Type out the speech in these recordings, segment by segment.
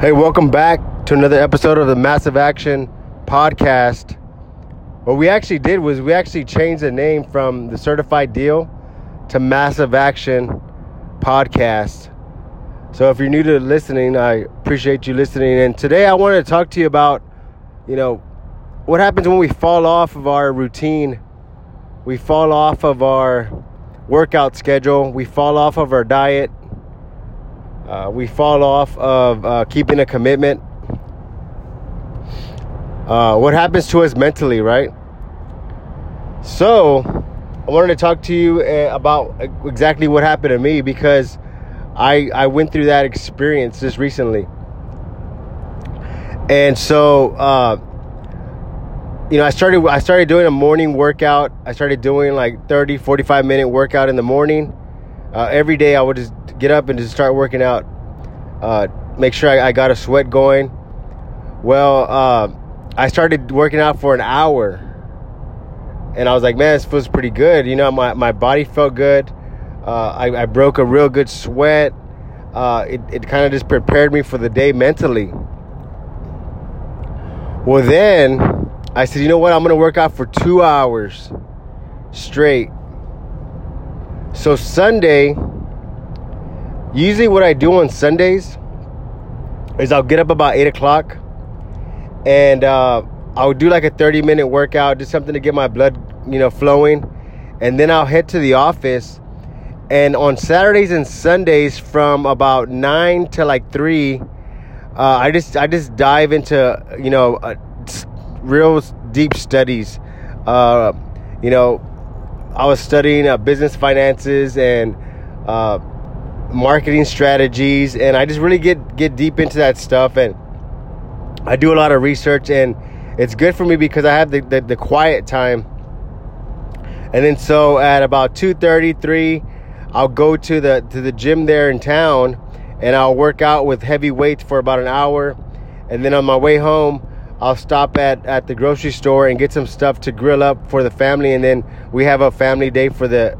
Hey, welcome back to another episode of the Massive Action Podcast. What we actually did was we actually changed the name from the Certified Deal to Massive Action Podcast. So if you're new to listening, I appreciate you listening. And today I wanted to talk to you about, you know, what happens when we fall off of our routine. We fall off of our workout schedule. We fall off of our diet uh, we fall off of uh, keeping a commitment. Uh, what happens to us mentally, right? So, I wanted to talk to you uh, about exactly what happened to me because I I went through that experience just recently, and so uh, you know I started I started doing a morning workout. I started doing like 30, 45 minute workout in the morning. Uh, every day I would just get up and just start working out. Uh, make sure I, I, got a sweat going. Well, uh, I started working out for an hour, and I was like, man, this feels pretty good. You know, my, my body felt good. Uh, I, I, broke a real good sweat. Uh, it it kind of just prepared me for the day mentally. Well, then I said, you know what? I'm going to work out for two hours straight. So Sunday, Usually, what I do on Sundays is I'll get up about eight o'clock, and uh, I'll do like a thirty minute workout, just something to get my blood, you know, flowing, and then I'll head to the office. And on Saturdays and Sundays, from about nine to like three, uh, I just I just dive into you know uh, real deep studies. Uh, you know, I was studying uh, business finances and uh, marketing strategies and I just really get get deep into that stuff and I do a lot of research and it's good for me because I have the, the, the quiet time. And then so at about 2:33 I'll go to the to the gym there in town and I'll work out with heavy weights for about an hour and then on my way home I'll stop at, at the grocery store and get some stuff to grill up for the family and then we have a family day for the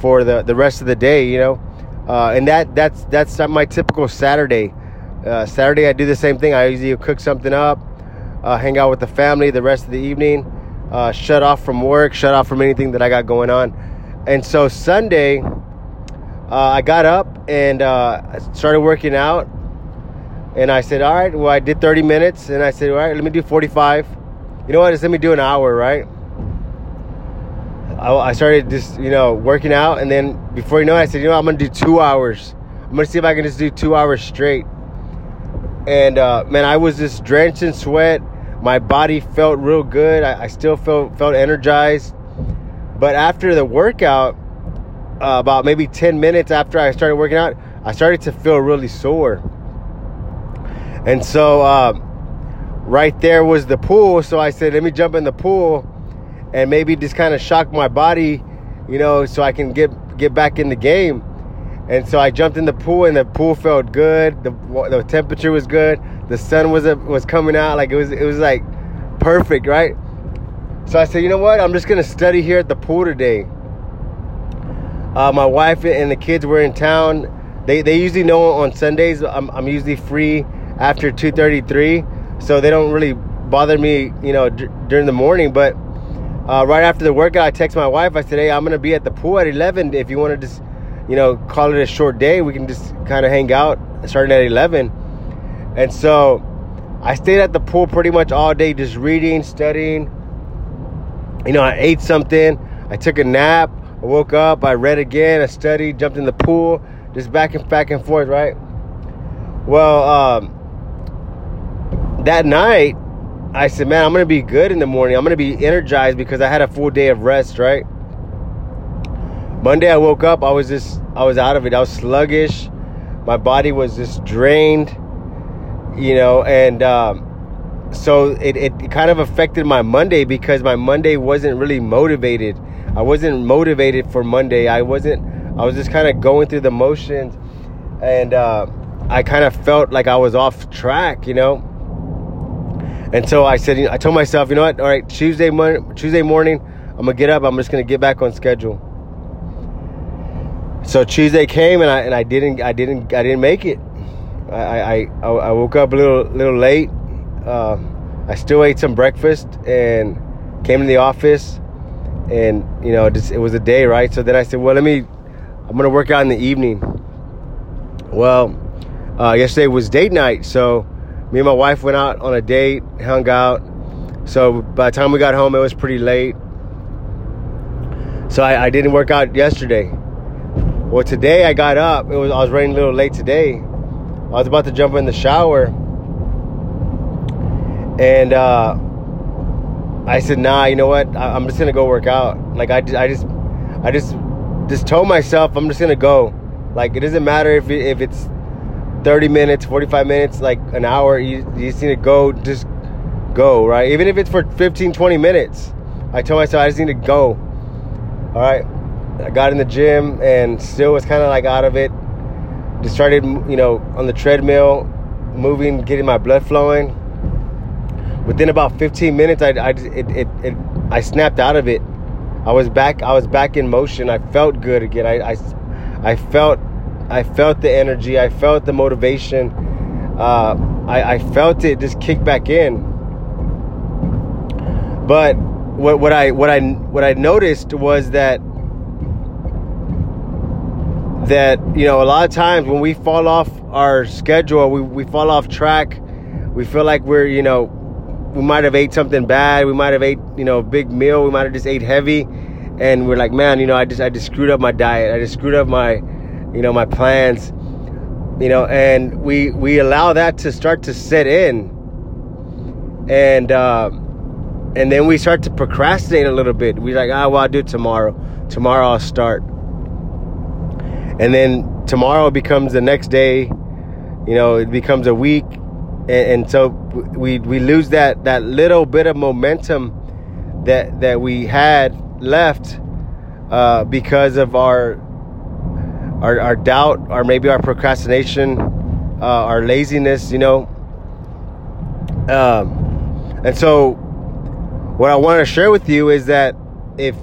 for the, the rest of the day, you know. Uh, and that that's that's my typical Saturday. Uh, Saturday I do the same thing. I usually cook something up, uh, hang out with the family the rest of the evening, uh, shut off from work, shut off from anything that I got going on. And so Sunday, uh, I got up and uh, started working out. And I said, all right, well, I did 30 minutes. And I said, all right, let me do 45. You know what? Just let me do an hour, right? I, I started just you know working out, and then before you know it, I said, you know, I'm gonna do two hours. I'm gonna see if I can just do two hours straight. And uh, man, I was just drenched in sweat. My body felt real good. I, I still felt felt energized. But after the workout, uh, about maybe 10 minutes after I started working out, I started to feel really sore. And so, uh, right there was the pool. So I said, let me jump in the pool and maybe just kind of shock my body, you know, so I can get get back in the game. And so I jumped in the pool, and the pool felt good. the The temperature was good. The sun was was coming out, like it was it was like perfect, right? So I said, you know what? I'm just gonna study here at the pool today. Uh, my wife and the kids were in town. They they usually know on Sundays I'm I'm usually free after 2:33, so they don't really bother me, you know, d- during the morning, but uh, right after the workout, I text my wife. I said, "Hey, I'm gonna be at the pool at 11. If you want to just, you know, call it a short day, we can just kind of hang out starting at 11." And so, I stayed at the pool pretty much all day, just reading, studying. You know, I ate something. I took a nap. I woke up. I read again. I studied. Jumped in the pool. Just back and back and forth. Right. Well, um, that night I said, man, I'm gonna be good in the morning. I'm gonna be energized because I had a full day of rest, right? Monday I woke up, I was just I was out of it. I was sluggish. My body was just drained, you know, and um, so it, it kind of affected my Monday because my Monday wasn't really motivated. I wasn't motivated for Monday. I wasn't I was just kind of going through the motions and uh, I kind of felt like I was off track, you know and so I said, I told myself, you know what? All right, Tuesday morning, Tuesday morning, I'm gonna get up. I'm just gonna get back on schedule. So Tuesday came and I and I didn't I didn't I didn't make it. I I, I woke up a little little late. Uh, I still ate some breakfast and came to the office, and you know, just, it was a day, right? So then I said, well, let me. I'm gonna work out in the evening. Well, uh, yesterday was date night, so me and my wife went out on a date, hung out. So by the time we got home, it was pretty late. So I, I didn't work out yesterday. Well, today I got up. It was I was running a little late today. I was about to jump in the shower, and uh, I said, "Nah, you know what? I, am just gonna go work out." Like I, I just, I just, just told myself I'm just gonna go. Like it doesn't matter if it, if it's 30 minutes, 45 minutes, like an hour. You, you just need to go. Just go, right? Even if it's for 15, 20 minutes. I told myself I just need to go. All right. I got in the gym and still was kind of like out of it. Just started, you know, on the treadmill, moving, getting my blood flowing. Within about 15 minutes, I, I, it, it, it, I snapped out of it. I was back. I was back in motion. I felt good again. I, I, I felt, I felt the energy. I felt the motivation. Uh, I, I felt it just kick back in. But what, what I what I what I noticed was that that you know a lot of times when we fall off our schedule, we, we fall off track. We feel like we're you know we might have ate something bad. We might have ate you know a big meal. We might have just ate heavy, and we're like, man, you know, I just I just screwed up my diet. I just screwed up my you know my plans. You know, and we we allow that to start to set in, and. Uh, and then we start to procrastinate a little bit. We're like, ah, oh, well, I'll do tomorrow. Tomorrow I'll start. And then tomorrow becomes the next day. You know, it becomes a week, and, and so we we lose that that little bit of momentum that that we had left uh, because of our our our doubt, or maybe our procrastination, uh, our laziness. You know, um, and so what I want to share with you is that if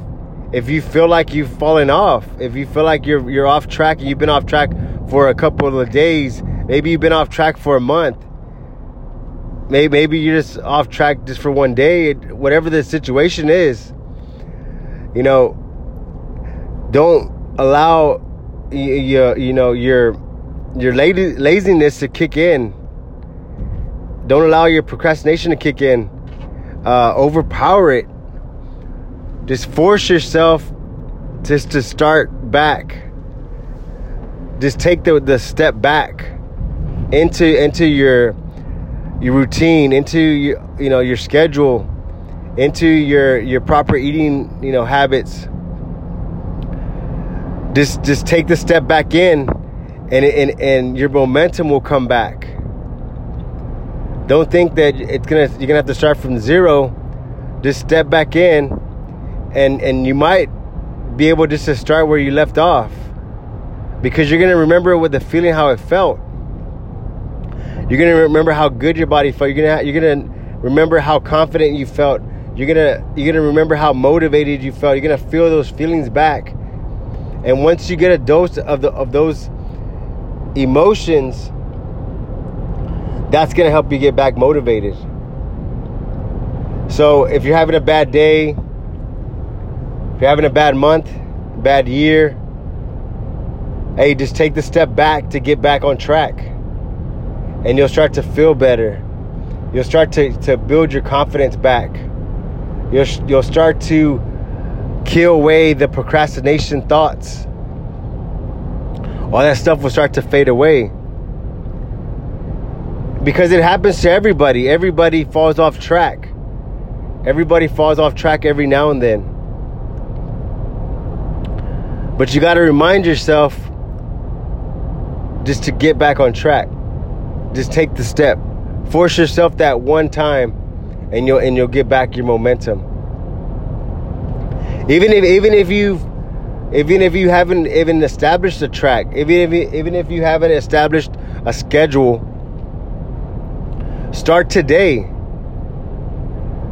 if you feel like you've fallen off, if you feel like you're you're off track and you've been off track for a couple of days, maybe you've been off track for a month. Maybe maybe you're just off track just for one day, whatever the situation is. You know, don't allow you, you know your your laziness to kick in. Don't allow your procrastination to kick in uh, overpower it. Just force yourself just to start back. Just take the, the step back into into your your routine, into your, you know your schedule, into your your proper eating you know habits. Just just take the step back in, and and and your momentum will come back don't think that it's gonna you're gonna have to start from zero. Just step back in, and and you might be able just to start where you left off, because you're gonna remember with the feeling how it felt. You're gonna remember how good your body felt. You're gonna you're gonna remember how confident you felt. You're gonna you're gonna remember how motivated you felt. You're gonna feel those feelings back. And once you get a dose of the of those emotions that's to help you get back motivated. So if you're having a bad day, if you're having a bad month, bad year, hey, just take the step back to get back on track. And you'll start to feel better. You'll start to, to build your confidence back. You'll, you'll start to kill away the procrastination thoughts. All that stuff will start to fade away because it happens to everybody. Everybody falls off track. Everybody falls off track every now and then. But you got to remind yourself just to get back on track. Just take the step. Force yourself that one time and you'll and you'll get back your momentum. Even if even if you've even if you haven't even established a track, even if you, even if you haven't established a schedule Start today.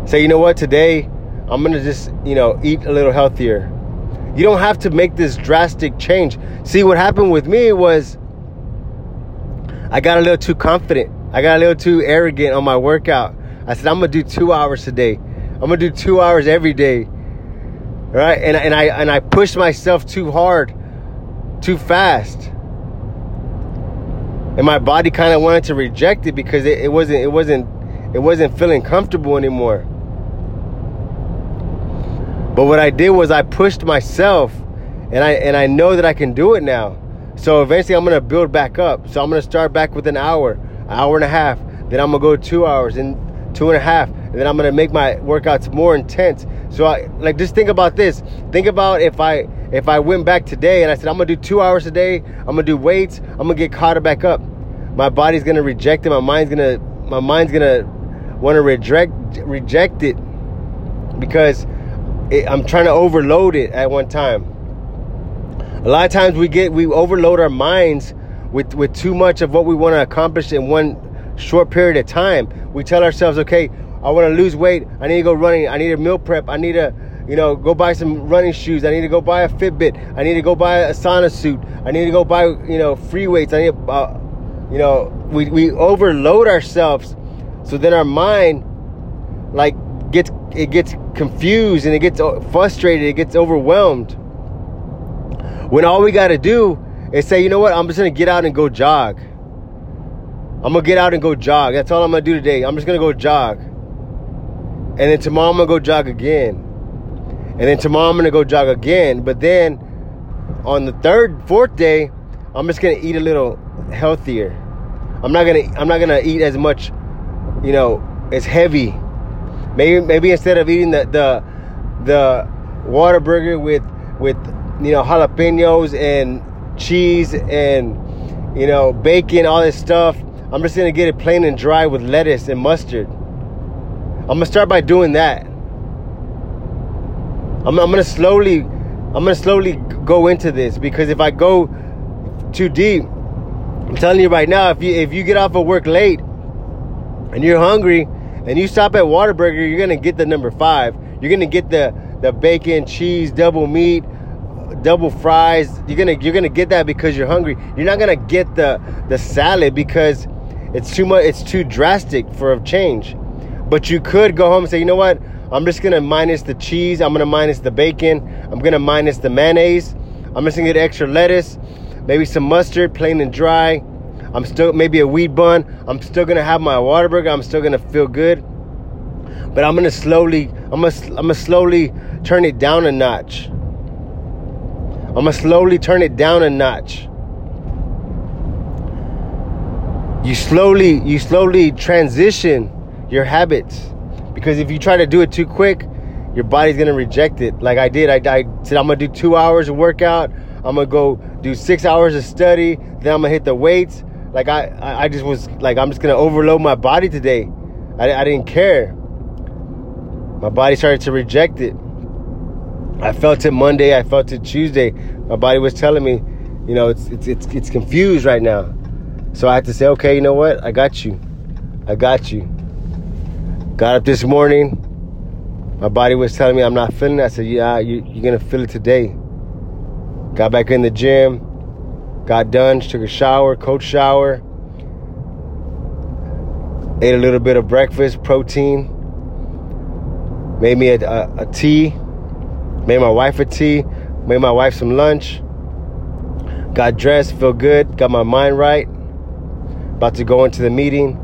Say, you know what, today I'm gonna just, you know, eat a little healthier. You don't have to make this drastic change. See, what happened with me was I got a little too confident. I got a little too arrogant on my workout. I said, I'm gonna do two hours today. I'm gonna do two hours every day. Right? And, and I and I pushed myself too hard, too fast. And my body kind of wanted to reject it because it, it wasn't it wasn't it wasn't feeling comfortable anymore. But what I did was I pushed myself and I and I know that I can do it now. So eventually I'm gonna build back up. So I'm gonna start back with an hour, an hour and a half. Then I'm gonna go two hours and two and a half, and then I'm gonna make my workouts more intense. So I like just think about this. Think about if I if I went back today and I said I'm gonna do two hours a day, I'm gonna do weights, I'm gonna get caught back up. My body's gonna reject it. My mind's gonna my mind's gonna want to reject reject it because it, I'm trying to overload it at one time. A lot of times we get we overload our minds with with too much of what we want to accomplish in one short period of time. We tell ourselves, okay, I want to lose weight. I need to go running. I need a meal prep. I need to, you know, go buy some running shoes. I need to go buy a Fitbit. I need to go buy a sauna suit. I need to go buy, you know, free weights. I need, uh, you know, we, we overload ourselves. So then our mind, like, gets, it gets confused and it gets frustrated. It gets overwhelmed. When all we got to do is say, you know what, I'm just to get out and go jog. I'm to get out and go jog. That's all I'm to do today. I'm just to go jog. And then tomorrow I'm to go jog again. And then tomorrow I'm to go jog again. But then on the third, fourth day, I'm just to eat a little healthier. I'm not to I'm not to eat as much, you know, as heavy. Maybe maybe instead of eating the the the Whataburger with with you know, jalapenos and cheese and, you know, bacon, all this stuff. I'm just gonna get it plain and dry with lettuce and mustard. I'm gonna start by doing that. I'm, I'm gonna slowly, I'm gonna slowly go into this because if I go too deep, I'm telling you right now, if you if you get off of work late and you're hungry and you stop at Whataburger, you're gonna get the number five. You're gonna get the the bacon, cheese, double meat, double fries. You're gonna you're gonna get that because you're hungry. You're not gonna get the the salad because it's too much. It's too drastic for a change. But you could go home and say, you know what? I'm just gonna minus the cheese. I'm gonna minus the bacon. I'm gonna minus the mayonnaise. I'm just gonna get extra lettuce, maybe some mustard, plain and dry. I'm still maybe a wheat bun. I'm still gonna have my Whataburger. I'm still gonna feel good. But I'm gonna slowly, I'm gonna, I'm gonna slowly turn it down a notch. I'm gonna slowly turn it down a notch. You slowly, you slowly transition your habits because if you try to do it too quick, your body's gonna reject it. Like I did, I, I said I'm gonna do two hours of workout. I'm gonna go do six hours of study. Then I'm gonna hit the weights. Like I, I just was like I'm just gonna overload my body today. I, I didn't care. My body started to reject it. I felt it Monday. I felt it Tuesday. My body was telling me, you know, it's it's it's, it's confused right now. So I had to say, okay, you know what? I got you. I got you. Got up this morning. My body was telling me I'm not feeling it. I said, yeah, you, you're gonna feel it today. Got back in the gym. Got done. Took a shower, cold shower. Ate a little bit of breakfast, protein. Made me a, a, a tea Made my wife a tea, made my wife some lunch. Got dressed, feel good, got my mind right. About to go into the meeting,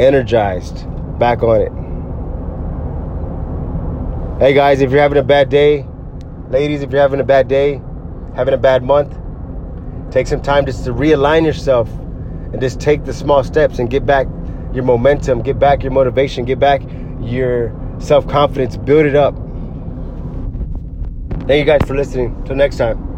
energized, back on it. Hey guys, if you're having a bad day, ladies, if you're having a bad day, having a bad month, take some time just to realign yourself and just take the small steps and get back your momentum, get back your motivation, get back your self confidence, build it up. Thank you guys for listening. Till next time.